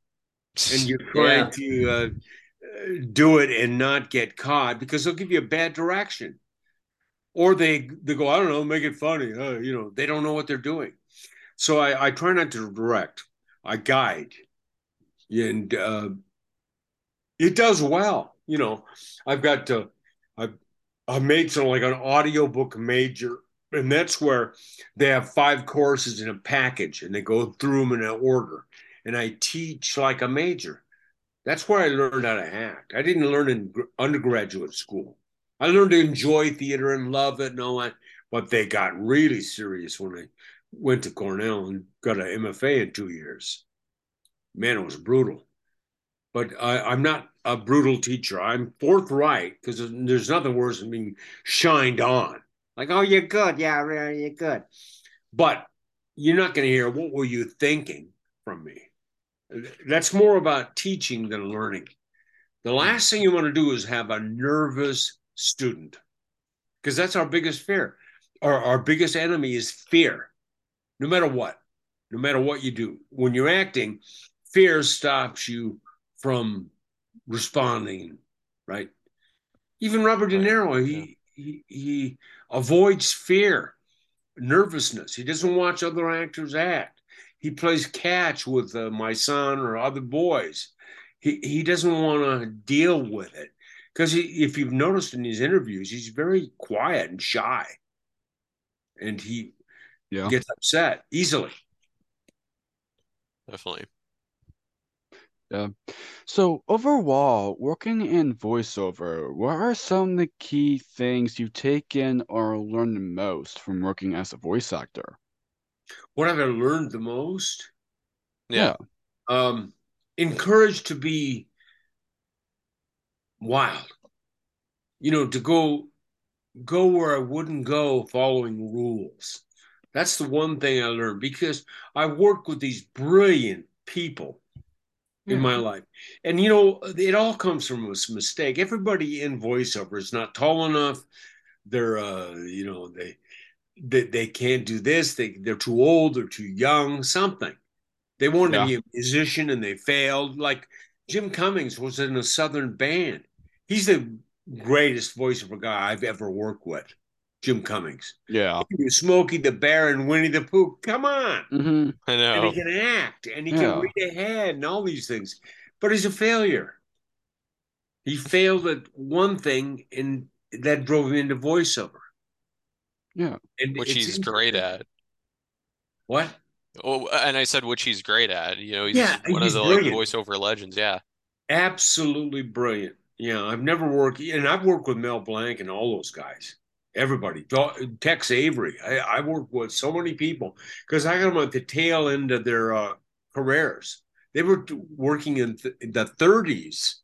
and you're trying Yeah. to uh, do it and not get caught because they'll give you a bad direction, or they they go, I don't know, make it funny. Uh, you know, they don't know what they're doing. So I, I try not to direct. I guide, and uh, it does well. You know, I've got to. I've I made some like an audiobook major, and that's where they have five courses in a package, and they go through them in an order. And I teach like a major. That's where I learned how to act. I didn't learn in gr- undergraduate school. I learned to enjoy theater and love it and all that. But they got really serious when I went to Cornell and got an MFA in two years. Man, it was brutal. But I, I'm not a brutal teacher. I'm forthright because there's nothing worse than being shined on. Like, oh, you're good. Yeah, really, you're good. But you're not going to hear, what were you thinking from me? That's more about teaching than learning. The last thing you want to do is have a nervous student because that's our biggest fear. Our, our biggest enemy is fear, no matter what, no matter what you do. When you're acting, fear stops you from responding, right? Even Robert De Right, Niro, yeah. he, he he avoids fear, nervousness. He doesn't watch other actors act. He plays catch with uh, my son or other boys. He he doesn't want to deal with it because if you've noticed in these interviews, he's very quiet and shy, and he Yeah. gets upset easily. Definitely. Yeah. So overall, working in voiceover, what are some of the key things you've taken or learned the most from working as a voice actor? What have I learned the most? Yeah. um, encouraged to be wild. You know, to go go where I wouldn't go following rules. That's the one thing I learned because I work with these brilliant people in my life. And you know, it all comes from a mistake. Everybody in voiceover is not tall enough. They're uh, you know, they they, they can't do this, they they're too old, they're too young, something. They wanted to be a musician and they failed. Like Jim Cummings was in a Southern band. He's the greatest voiceover guy I've ever worked with. Jim Cummings. Yeah. He was Smokey the Bear and Winnie the Pooh. Come on. hmm I And he can act and he Yeah. can read ahead and all these things. But he's a failure. He failed at one thing and that drove him into voiceover. Yeah. And Which it's he's great at. What? Oh, and I said which he's great at. You know, he's Yeah, one he's of the like voiceover legends. Yeah. absolutely brilliant. Yeah, I've never worked, and I've worked with Mel Blanc and all those guys. Everybody, Tex Avery. I, I worked with so many people because I got them at the tail end of their uh, careers. They were working in, th- in the 30s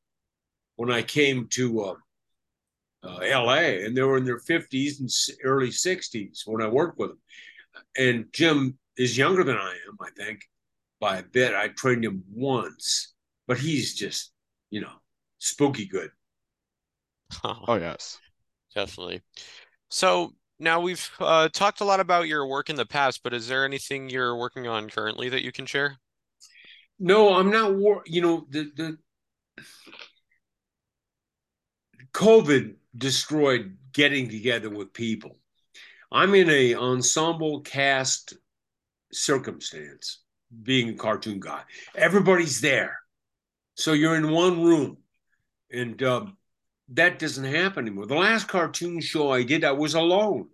when I came to uh, uh, LA, and they were in their 50s and early 60s when I worked with them. And Jim is younger than I am, I think, by a bit. I trained him once, but he's just, you know, spooky good. Oh yes. Definitely. So now we've uh, talked a lot about your work in the past, but is there anything you're working on currently that you can share? No, I'm not war. You know, the the COVID destroyed getting together with people. I'm in a ensemble cast circumstance, being a cartoon guy. Everybody's there, so you're in one room, and um, that doesn't happen anymore. The last cartoon show I did, I was alone,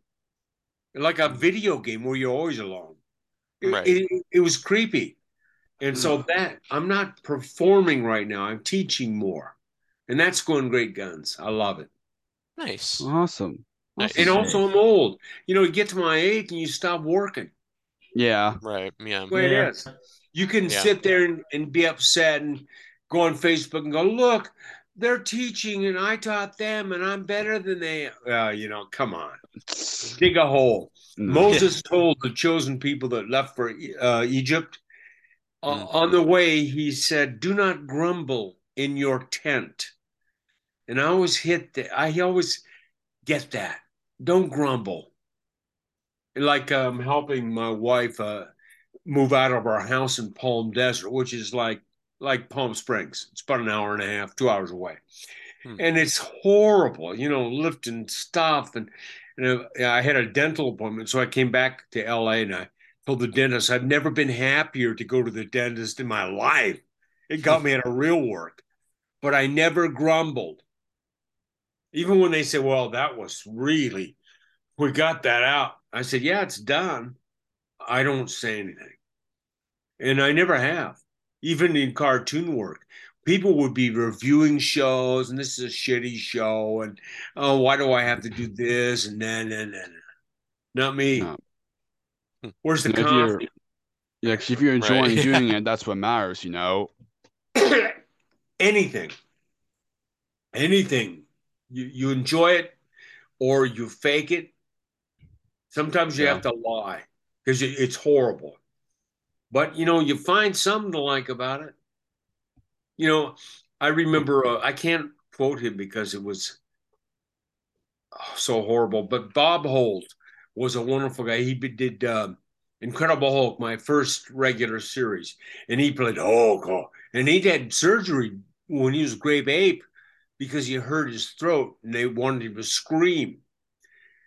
like a video game where you're always alone. It, Right. it, it was creepy. And so that I'm not performing right now. I'm teaching more. And that's going great guns. I love it. Nice. Awesome. Nice. Awesome. And also I'm old. You know, you get to my age and you stop working. Yeah. Right. Yeah. The way Yeah. it is. You can Yeah. sit there and, and be upset and go on Facebook and go, look, they're teaching and I taught them and I'm better than they uh, you know, come on. Dig a hole. No. Moses told the chosen people that left for uh, Egypt uh, Mm. on the way, he said, Do not grumble in your tent. And I always hit that. I always get that. Don't grumble. Like I'm helping my wife uh, move out of our house in Palm Desert, which is like like Palm Springs. It's about an hour and a half, two hours away. Hmm. And it's horrible, you know, lifting stuff. And, and I had a dental appointment. So I came back to LA and I told the dentist I've never been happier to go to the dentist in my life. It got me out of real work, but I never grumbled. Even when they say, well, that was really, we got that out. I said, yeah, it's done. I don't say anything. And I never have, even in cartoon work. People would be reviewing shows, and this is a shitty show, and oh, why do I have to do this? And then, and then, not me. No. Where's the And if you're- coffee? Yeah, 'cause if you're enjoying Right. doing it, that's what matters, you know. anything anything you you enjoy it or you fake it sometimes you Yeah. have to lie because it's horrible. But you know you find something to like about it. You know i remember uh, i can't quote him because it was oh, so horrible but bob holt was a wonderful guy. He did um, incredible hulk my first regular series and he played hulk and he had surgery when he was grape ape because you hurt his throat and they wanted him to scream.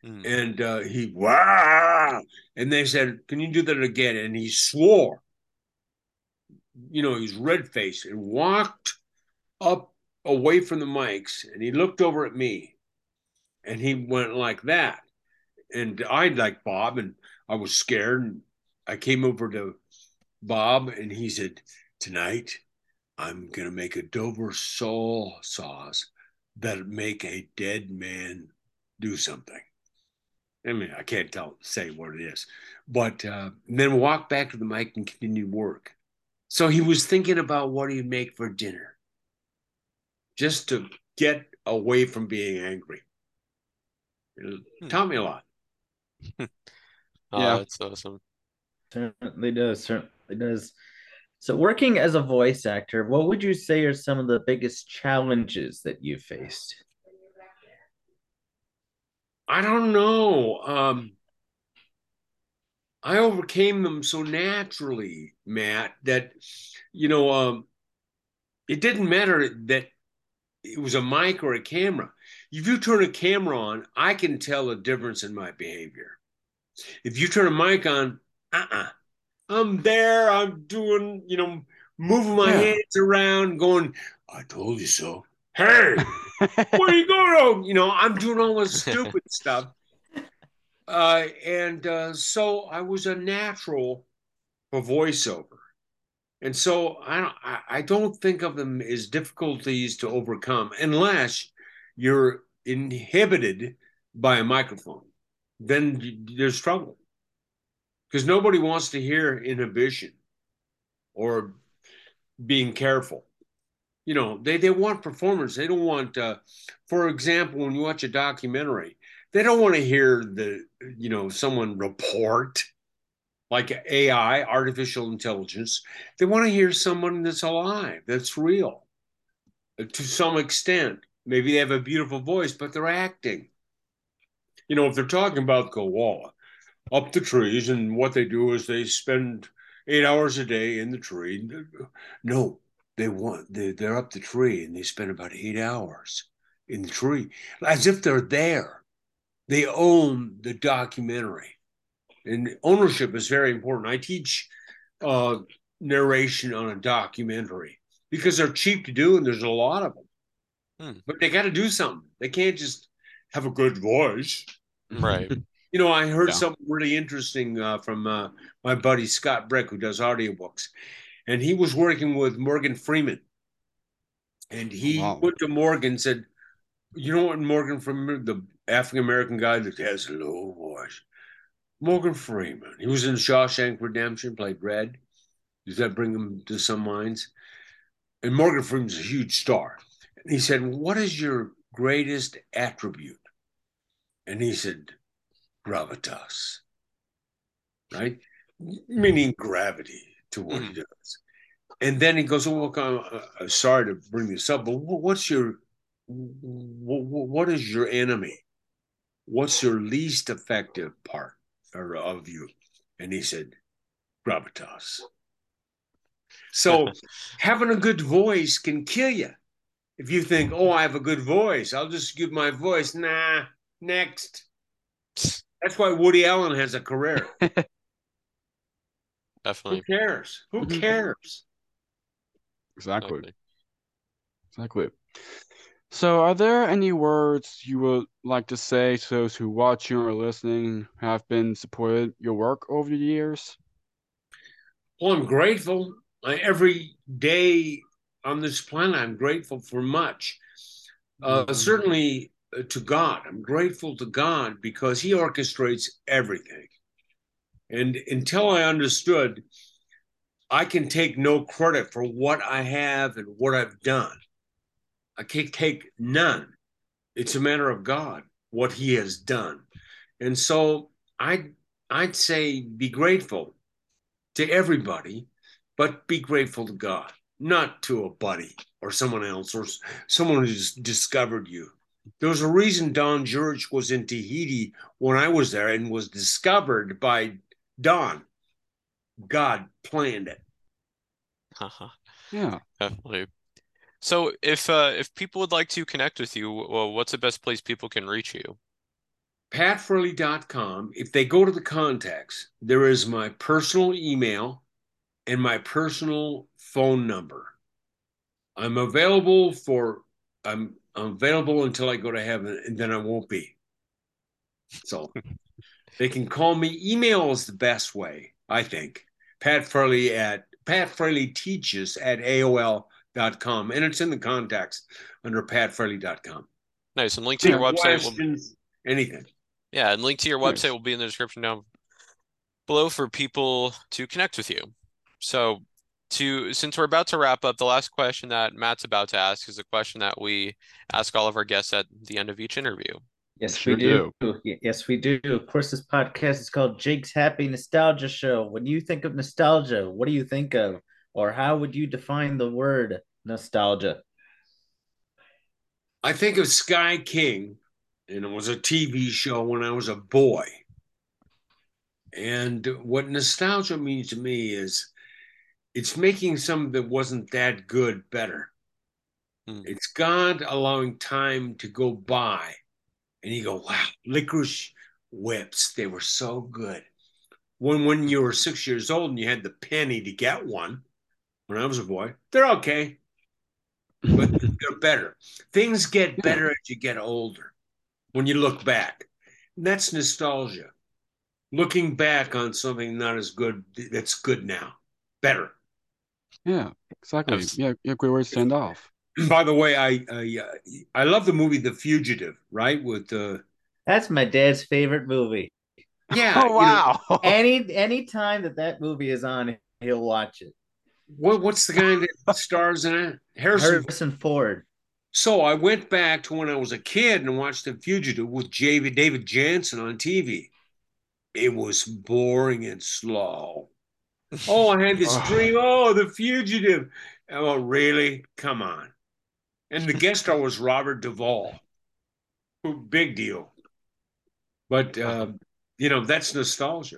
Mm. And uh, he, wow. And they said, Can you do that again? And he swore. You know, he's red faced and walked up away from the mics and he looked over at me and he went like that. And I like Bob and I was scared. And I came over to Bob and he said, Tonight, I'm going to make a Dover sole sauce that make a dead man do something. I mean, I can't tell, say what it is, but uh, then walk back to the mic and continue work. So he was thinking about what he'd make for dinner, just to get away from being angry. It Hmm. taught me a lot. Oh, Yeah. that's awesome. Certainly does. Certainly does. So, working as a voice actor, what would you say are some of the biggest challenges that you faced? I don't know. Um, I overcame them so naturally, Matt, that you know, um, it didn't matter that it was a mic or a camera. If you turn a camera on, I can tell a difference in my behavior. If you turn a mic on, uh-uh. I'm there, I'm doing, you know, moving my Yeah. hands around, going, I told you so. Hey, where you going? You know, I'm doing all this stupid stuff. Uh, and uh, so I was a natural for voiceover. And so I don't, I, I don't think of them as difficulties to overcome unless you're inhibited by a microphone. Then there's trouble because nobody wants to hear inhibition or being careful. You know they they want performance. They don't want uh for example when you watch a documentary they don't want to hear the you know someone report like ai artificial intelligence. They want to hear someone that's alive that's real uh, to some extent. Maybe they have a beautiful voice but they're acting. You know if they're talking about koala up the trees and what they do is they spend eight hours a day in the tree. No they want they, they're up the tree and they spend about eight hours in the tree as if they're there. They own the documentary and ownership is very important. I teach uh, narration on a documentary because they're cheap to do and there's a lot of them Hmm. but they got to do something. They can't just have a good voice. Right. You know, I heard Yeah. something really interesting uh, from uh, my buddy Scott Brick, who does audiobooks, and he was working with Morgan Freeman, and he Wow. went to Morgan and said, "You know what, Morgan Freeman, the African American guy that has a low voice, Morgan Freeman. He was in Shawshank Redemption, played Red. Does that bring him to some minds? And Morgan Freeman's a huge star. And he said, "What is your greatest attribute?" And he said, gravitas, right? Meaning gravity to what he does. And then he goes, "Oh, look, I'm uh, sorry to bring this up, but what's your wh- wh- what is your enemy? What's your least effective part or of you?" And he said, "Gravitas." So having a good voice can kill you. If you think, "Oh, I have a good voice, I'll just give my voice." Nah, next. That's why Woody Allen has a career. Definitely. Who cares? Who Mhm. cares? Exactly. Exactly. Exactly. So, are there any words you would like to say to those who watching or listening have been supported your work over the years? Well, I'm grateful. I, every day on this planet, I'm grateful for much. Uh, Mhm. certainly to God. I'm grateful to God because He orchestrates everything. And until I understood, I can take no credit for what I have and what I've done. I can't take none. It's a matter of God, what He has done. And so I'd, I'd say be grateful to everybody, but be grateful to God, not to a buddy or someone else or someone who's discovered you. There was a reason Don George was in Tahiti when I was there and was discovered by Don. God planned it. Haha. Yeah. Definitely. So if uh, if people would like to connect with you, well, what's the best place people can reach you? patfraley.com. If they go to the contacts, there is my personal email and my personal phone number. I'm available for I'm, I'm available until I go to heaven, and then I won't be. So they can call me. Email is the best way, I think. Pat Fraley at Pat Fraley teaches at AOL.com. And it's in the contacts under patfraley.com. Nice. And link to your website. Will, anything. Yeah, and link to your website will be in the description down below for people to connect with you. So to since we're about to wrap up, the last question that Matt's about to ask is a question that we ask all of our guests at the end of each interview. Yes, Sure we do. Y- Yes, we do. Of course, this podcast is called Jake's Happy Nostalgia Show. When you think of nostalgia, what do you think of? Or how would you define the word nostalgia? I think of Sky King, and it was a TV show when I was a boy. And what nostalgia means to me is it's making something that wasn't that good better. Hmm. It's God allowing time to go by. And you go, wow, licorice whips, they were so good. When when you were six years old and you had the penny to get one, when I was a boy, they're okay. But they're better. Things get better as you get older when you look back. That's nostalgia. Looking back on something not as good that's good now. Better. Yeah, exactly. Yes. Yeah, yeah, great way to stand off. By the way, I I, uh, I love the movie The Fugitive, right? With uh That's my dad's favorite movie. yeah, you know, Any any time that that movie is on, he'll watch it. what what's the guy that stars in it? Harrison. Harrison Ford. So I went back to when I was a kid and watched The Fugitive with David David Janssen on TV. It was boring and slow. Oh, I had this dream. Oh, The Fugitive. Oh, really? Come on. And the guest star was Robert Duvall. Big deal. But uh, you know, that's nostalgia.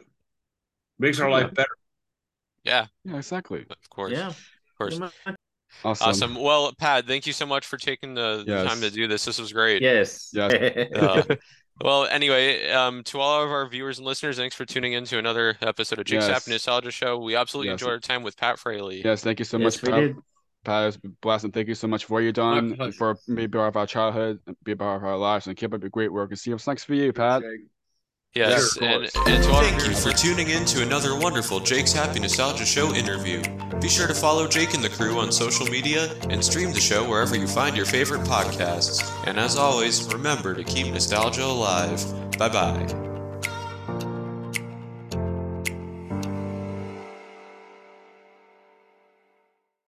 Makes our life better. Yeah, Yeah, exactly. of course. Yeah. Of course. Awesome. Awesome. Well, Pat, thank you so much for taking the, the Yes. time to do this. This was great. Yes. Yes. Uh, Well, anyway, um, to all of our viewers and listeners, thanks for tuning in to another episode of Jake's Yes. Happy Nostalgia Show. We absolutely Yes. enjoyed our time with Pat Fraley. Yes, thank you so yes, much, we Pat. did. Pat, it's been a blast, and thank you so much for what you've done for being part of our childhood, and being part of our lives, and keep up your great work. And see what's next for you, Pat. Yes, Sure, and, and to Thank you for tuning in to another wonderful Jake's Happy Nostalgia Show interview. Be sure to follow Jake and the crew on social media and stream the show wherever you find your favorite podcasts. And as always, remember to keep nostalgia alive. Bye bye.